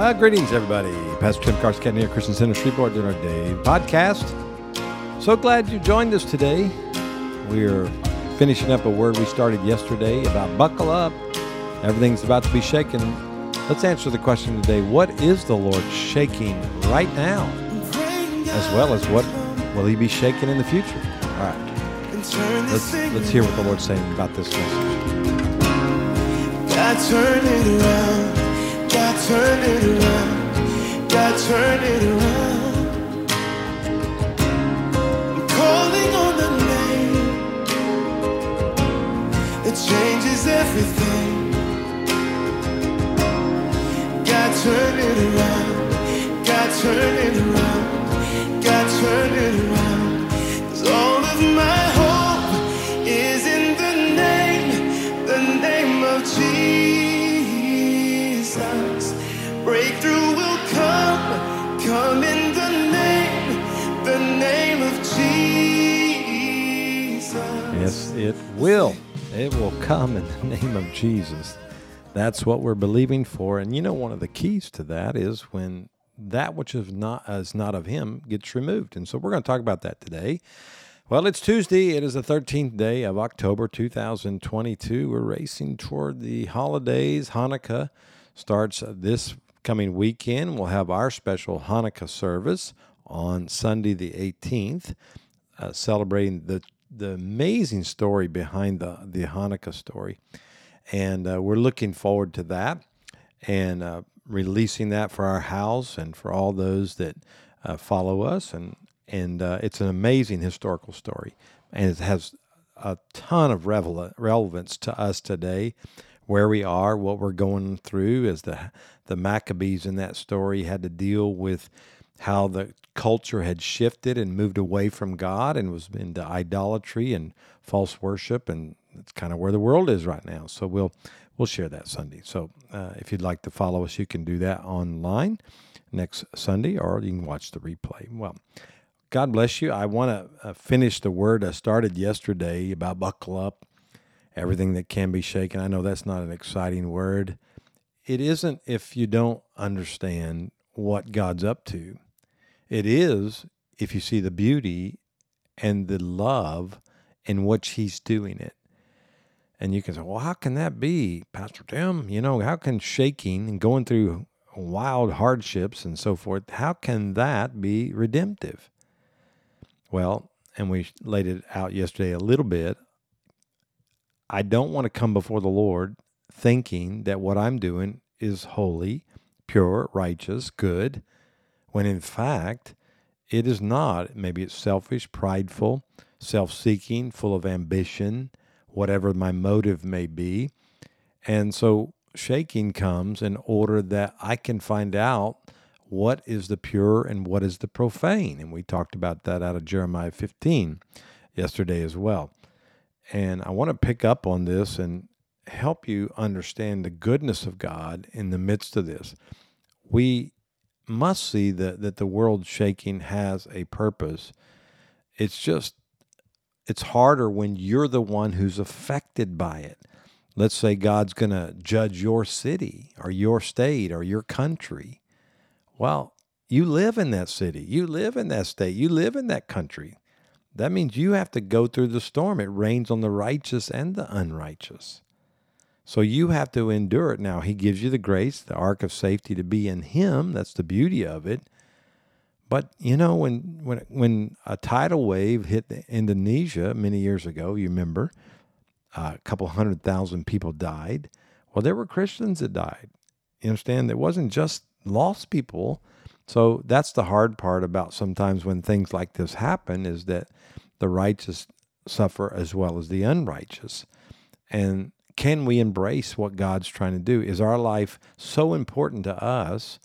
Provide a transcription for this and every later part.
Uh, greetings, everybody. Pastor Tim Carscadden here, Christian Center Shreveport, doing our day podcast. So glad you joined us today. We're finishing up a word we started yesterday about buckle up. Everything's about to be shaken. Let's answer the question today what is the Lord shaking right now? As well as what will He be shaking in the future? All right. Let's, let's hear what the Lord's saying about this message. God turn it around. God turn it around. God turn it around. I'm calling on the name that changes everything. God turn it around. God turn it around. God turn it around. It will. It will come in the name of Jesus. That's what we're believing for. And you know, one of the keys to that is when that which is not is not of Him gets removed. And so we're going to talk about that today. Well, it's Tuesday. It is the 13th day of October 2022. We're racing toward the holidays. Hanukkah starts this coming weekend. We'll have our special Hanukkah service on Sunday, the 18th, uh, celebrating the the amazing story behind the the Hanukkah story, and uh, we're looking forward to that and uh, releasing that for our house and for all those that uh, follow us. And and uh, it's an amazing historical story. And it has a ton of revel- relevance to us today where we are what we're going through as the the Maccabees in that story had to deal with how the culture had shifted and moved away from God and was into idolatry and false worship, and it's kind of where the world is right now. So we'll we'll share that Sunday. So uh, if you'd like to follow us, you can do that online next Sunday, or you can watch the replay. Well. God bless you. I want to uh, finish the word I started yesterday about buckle up, everything that can be shaken. I know that's not an exciting word. It isn't if you don't understand what God's up to. It is if you see the beauty and the love in which He's doing it. And you can say, well, how can that be, Pastor Tim? You know, how can shaking and going through wild hardships and so forth, how can that be redemptive? Well, and we laid it out yesterday a little bit. I don't want to come before the Lord thinking that what I'm doing is holy, pure, righteous, good, when in fact it is not. Maybe it's selfish, prideful, self seeking, full of ambition, whatever my motive may be. And so shaking comes in order that I can find out what is the pure and what is the profane. And we talked about that out of Jeremiah 15 yesterday as well. And I want to pick up on this and help you understand the goodness of God in the midst of this. We must see that, that the world shaking has a purpose. It's just, it's harder when you're the one who's affected by it. Let's say God's going to judge your city or your state or your country. Well, you live in that city, you live in that state, you live in that country. That means you have to go through the storm. It rains on the righteous and the unrighteous. So you have to endure it. Now, He gives you the grace, the ark of safety to be in Him. That's the beauty of it. But you know, when when when a tidal wave hit Indonesia many years ago, you remember, a couple hundred thousand people died. Well, there were Christians that died. You understand? It wasn't just lost people. So that's the hard part about sometimes when things like this happen is that the righteous suffer as well as the unrighteous. And can we embrace what God's trying to do? Is our life so important to us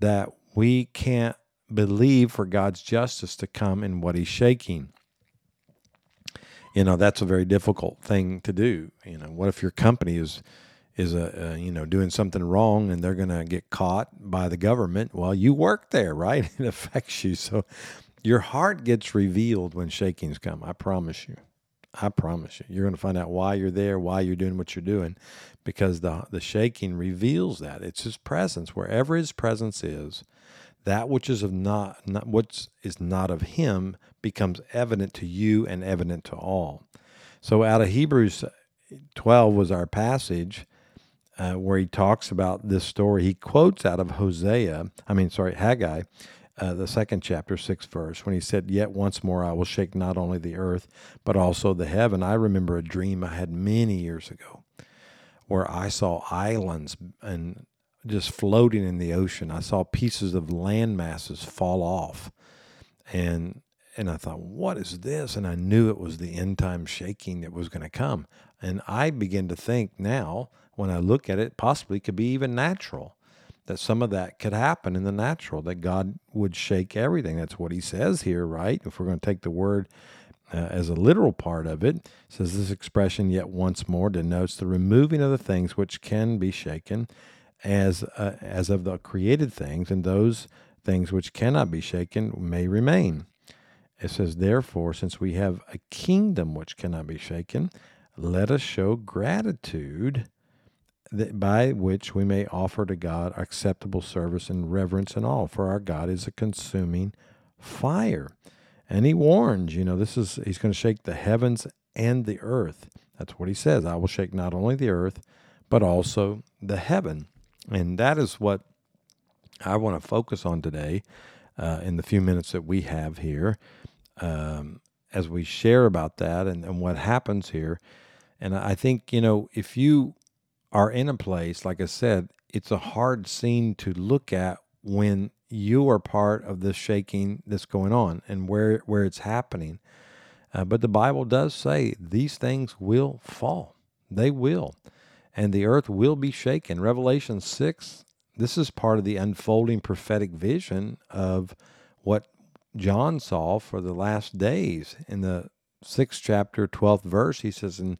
that we can't believe for God's justice to come in what He's shaking? You know, that's a very difficult thing to do. You know, what if your company is is a, you know doing something wrong and they're going to get caught by the government well you work there right it affects you so your heart gets revealed when shakings come i promise you I promise you. You're going to find out why you're there, why you're doing what you're doing, because the the shaking reveals that it's His presence. Wherever His presence is, that which is of not, not what is not of Him becomes evident to you and evident to all. So, out of Hebrews 12 was our passage. Uh, where he talks about this story. He quotes out of Hosea, I mean, sorry, Haggai, uh, the second chapter, sixth verse, when he said, Yet once more I will shake not only the earth, but also the heaven. I remember a dream I had many years ago where I saw islands and just floating in the ocean. I saw pieces of land masses fall off. And and I thought, what is this? And I knew it was the end time shaking that was going to come. And I begin to think now, when I look at it, possibly could be even natural that some of that could happen in the natural, that God would shake everything. That's what he says here, right? If we're going to take the word uh, as a literal part of it, it says this expression yet once more denotes the removing of the things which can be shaken as uh, as of the created things and those things which cannot be shaken may remain. It says therefore since we have a kingdom which cannot be shaken, let us show gratitude that by which we may offer to God acceptable service and reverence and all. For our God is a consuming fire. And he warns, you know, this is he's going to shake the heavens and the earth. That's what he says. I will shake not only the earth, but also the heaven. And that is what I want to focus on today uh, in the few minutes that we have here um, as we share about that and, and what happens here. And I think, you know, if you are in a place, like I said, it's a hard scene to look at when you are part of the shaking that's going on and where where it's happening. Uh, but the Bible does say these things will fall. They will. And the earth will be shaken. Revelation 6, this is part of the unfolding prophetic vision of what John saw for the last days. In the sixth chapter, 12th verse, he says, And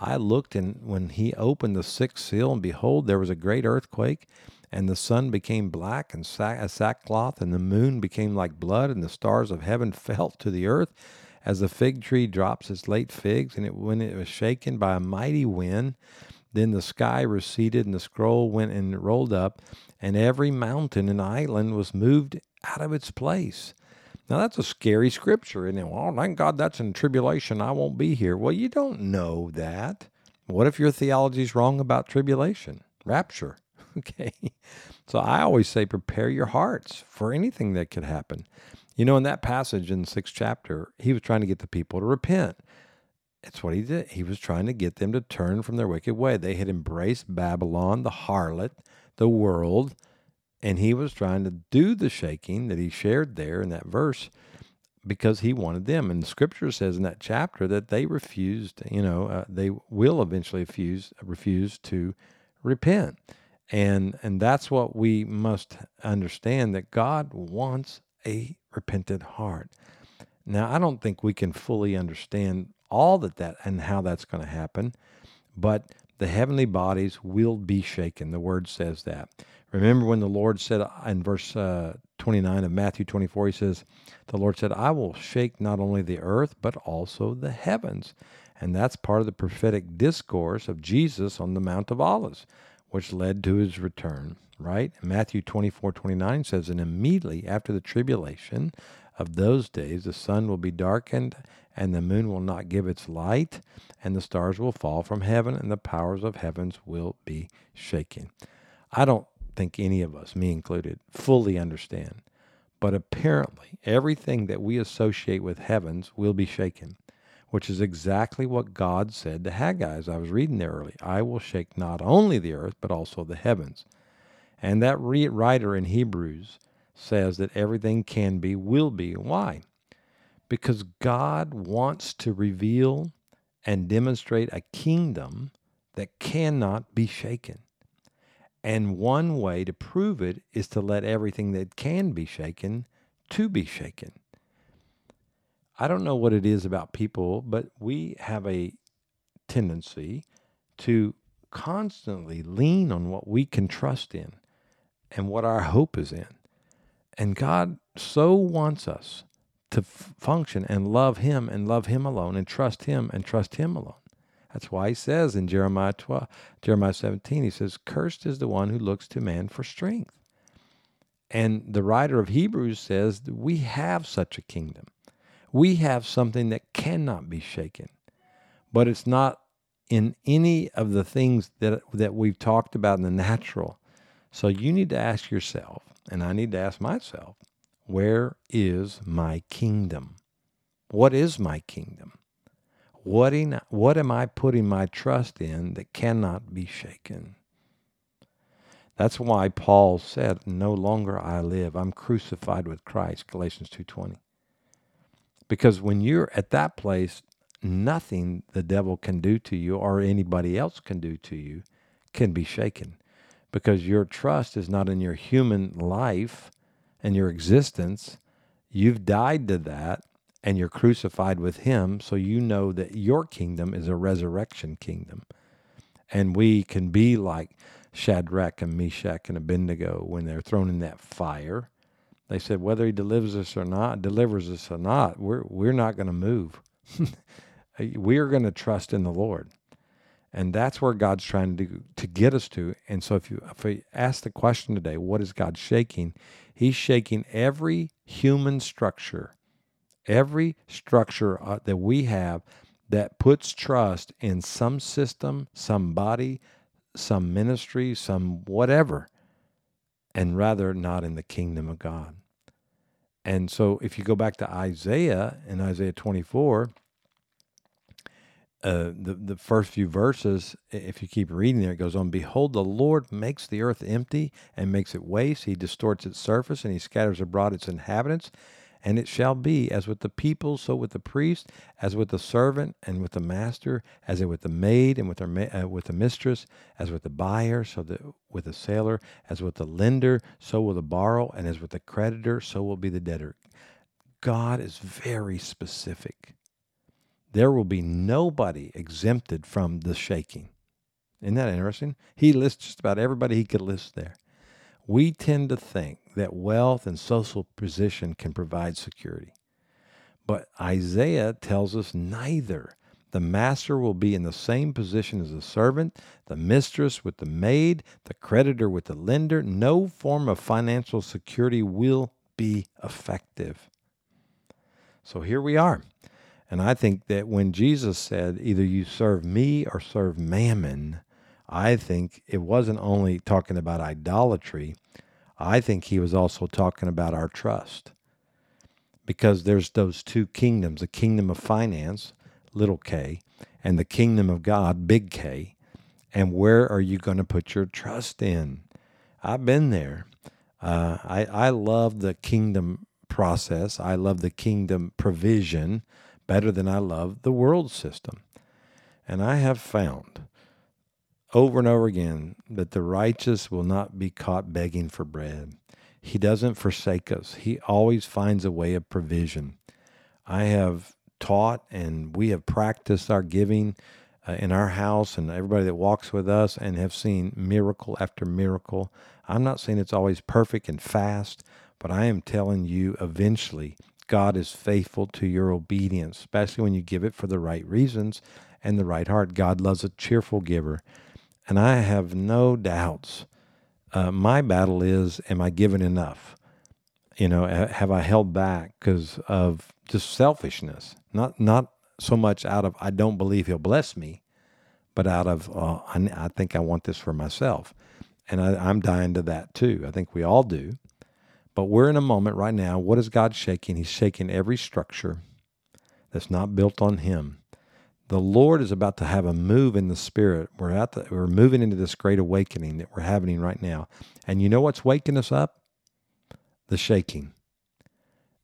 I looked, and when he opened the sixth seal, and behold, there was a great earthquake, and the sun became black and sack, sackcloth, and the moon became like blood, and the stars of heaven fell to the earth, as the fig tree drops its late figs. And it, when it was shaken by a mighty wind, then the sky receded, and the scroll went and rolled up, and every mountain and island was moved out of its place. Now that's a scary scripture, and well, thank God that's in tribulation. I won't be here. Well, you don't know that. What if your theology is wrong about tribulation, rapture? Okay. So I always say prepare your hearts for anything that could happen. You know, in that passage in the sixth chapter, he was trying to get the people to repent. It's what he did. He was trying to get them to turn from their wicked way. They had embraced Babylon, the harlot, the world, and he was trying to do the shaking that he shared there in that verse because he wanted them. And scripture says in that chapter that they refused, you know, uh, they will eventually refuse, refuse to repent. And, and that's what we must understand that God wants a repentant heart. Now, I don't think we can fully understand all that that and how that's going to happen, but the heavenly bodies will be shaken. The word says that. Remember when the Lord said in verse uh, 29 of Matthew 24, he says, The Lord said, I will shake not only the earth, but also the heavens. And that's part of the prophetic discourse of Jesus on the Mount of Olives, which led to his return, right? Matthew 24, 29 says, And immediately after the tribulation of those days, the sun will be darkened, and the moon will not give its light, and the stars will fall from heaven, and the powers of heavens will be shaken. I don't think any of us, me included, fully understand. But apparently, everything that we associate with heavens will be shaken, which is exactly what God said to Haggai as I was reading there early. I will shake not only the earth, but also the heavens. And that writer in Hebrews says that everything can be, will be. Why? Because God wants to reveal and demonstrate a kingdom that cannot be shaken. And one way to prove it is to let everything that can be shaken to be shaken. I don't know what it is about people, but we have a tendency to constantly lean on what we can trust in and what our hope is in. And God so wants us to f- function and love him and love him alone and trust him and trust him alone. That's why he says in Jeremiah 12, Jeremiah 17, he says, Cursed is the one who looks to man for strength. And the writer of Hebrews says we have such a kingdom. We have something that cannot be shaken. But it's not in any of the things that, that we've talked about in the natural. So you need to ask yourself, and I need to ask myself, where is my kingdom? What is my kingdom? What, in, what am I putting my trust in that cannot be shaken? That's why Paul said, "No longer I live; I'm crucified with Christ." Galatians 2:20. Because when you're at that place, nothing the devil can do to you or anybody else can do to you can be shaken. Because your trust is not in your human life and your existence. You've died to that and you're crucified with him, so you know that your kingdom is a resurrection kingdom. And we can be like Shadrach and Meshach and Abednego when they're thrown in that fire. They said, whether he delivers us or not, delivers us or not, we're we're not going to move. we are going to trust in the Lord, and that's where God's trying to to get us to. And so, if you if we ask the question today, what is God shaking? He's shaking every human structure, every structure uh, that we have that puts trust in some system, somebody, some ministry, some whatever, and rather not in the kingdom of God. And so if you go back to Isaiah in Isaiah 24, uh, the, the first few verses, if you keep reading there, it goes on Behold, the Lord makes the earth empty and makes it waste. He distorts its surface and he scatters abroad its inhabitants. And it shall be as with the people, so with the priest, as with the servant, and with the master, as with the maid, and with her uh, with the mistress, as with the buyer, so that with the sailor, as with the lender, so will the borrow, and as with the creditor, so will be the debtor. God is very specific. There will be nobody exempted from the shaking. Isn't that interesting? He lists just about everybody he could list there. We tend to think that wealth and social position can provide security. But Isaiah tells us neither. The master will be in the same position as the servant, the mistress with the maid, the creditor with the lender. No form of financial security will be effective. So here we are. And I think that when Jesus said, either you serve me or serve mammon, I think it wasn't only talking about idolatry, I think he was also talking about our trust. Because there's those two kingdoms the kingdom of finance, little k, and the kingdom of God, big K. And where are you going to put your trust in? I've been there. Uh, I, I love the kingdom process, I love the kingdom provision better than I love the world system. And I have found over and over again that the righteous will not be caught begging for bread. He doesn't forsake us, He always finds a way of provision. I have taught and we have practiced our giving uh, in our house and everybody that walks with us and have seen miracle after miracle. I'm not saying it's always perfect and fast, but I am telling you eventually God is faithful to your obedience, especially when you give it for the right reasons and the right heart. God loves a cheerful giver. And I have no doubts. Uh, my battle is, am I giving enough? You know, have I held back because of just selfishness? Not not so much out of I don't believe He'll bless me, but out of uh, I, I, think I want this for myself, and I, I'm dying to that too. I think we all do. But we're in a moment right now. What is God shaking? He's shaking every structure that's not built on Him the Lord is about to have a move in the spirit. We're at the, we're moving into this great awakening that we're having right now. And you know what's waking us up? The shaking.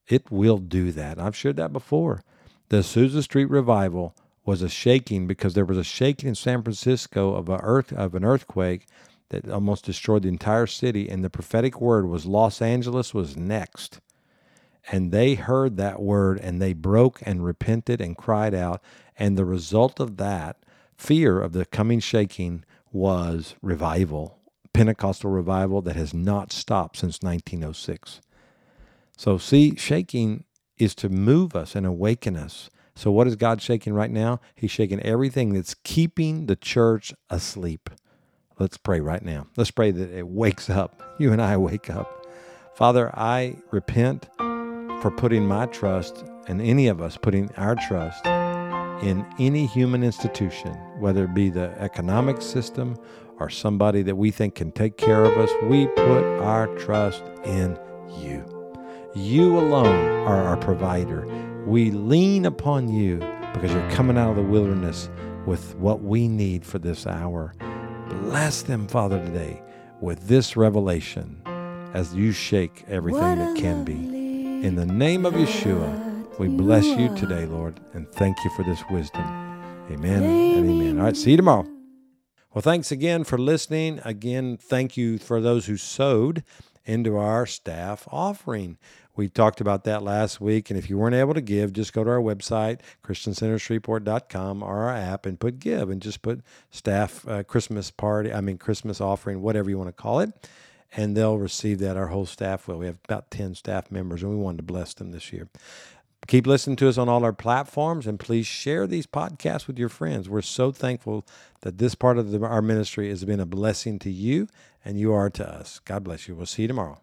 It will do that. I've shared that before. The Azusa Street revival was a shaking because there was a shaking in San Francisco of a earth of an earthquake that almost destroyed the entire city and the prophetic word was Los Angeles was next. And they heard that word and they broke and repented and cried out and the result of that fear of the coming shaking was revival, Pentecostal revival that has not stopped since 1906. So, see, shaking is to move us and awaken us. So, what is God shaking right now? He's shaking everything that's keeping the church asleep. Let's pray right now. Let's pray that it wakes up. You and I wake up. Father, I repent for putting my trust, and any of us putting our trust in any human institution, whether it be the economic system or somebody that we think can take care of us. We put our trust in you. You alone are our provider. We lean upon you because you're coming out of the wilderness with what we need for this hour. Bless them, Father, today with this revelation as you shake everything that can be. In the name of Yeshua, we bless you today, Lord, and thank you for this wisdom. Amen and amen. All right, see you tomorrow. Well, thanks again for listening. Again, thank you for those who sowed into our staff offering. We talked about that last week. And if you weren't able to give, just go to our website, christiancentershreveport.com, or our app and put give and just put staff uh, Christmas party, I mean, Christmas offering, whatever you want to call it. And they'll receive that. Our whole staff will. We have about 10 staff members, and we wanted to bless them this year. Keep listening to us on all our platforms and please share these podcasts with your friends. We're so thankful that this part of the, our ministry has been a blessing to you and you are to us. God bless you. We'll see you tomorrow.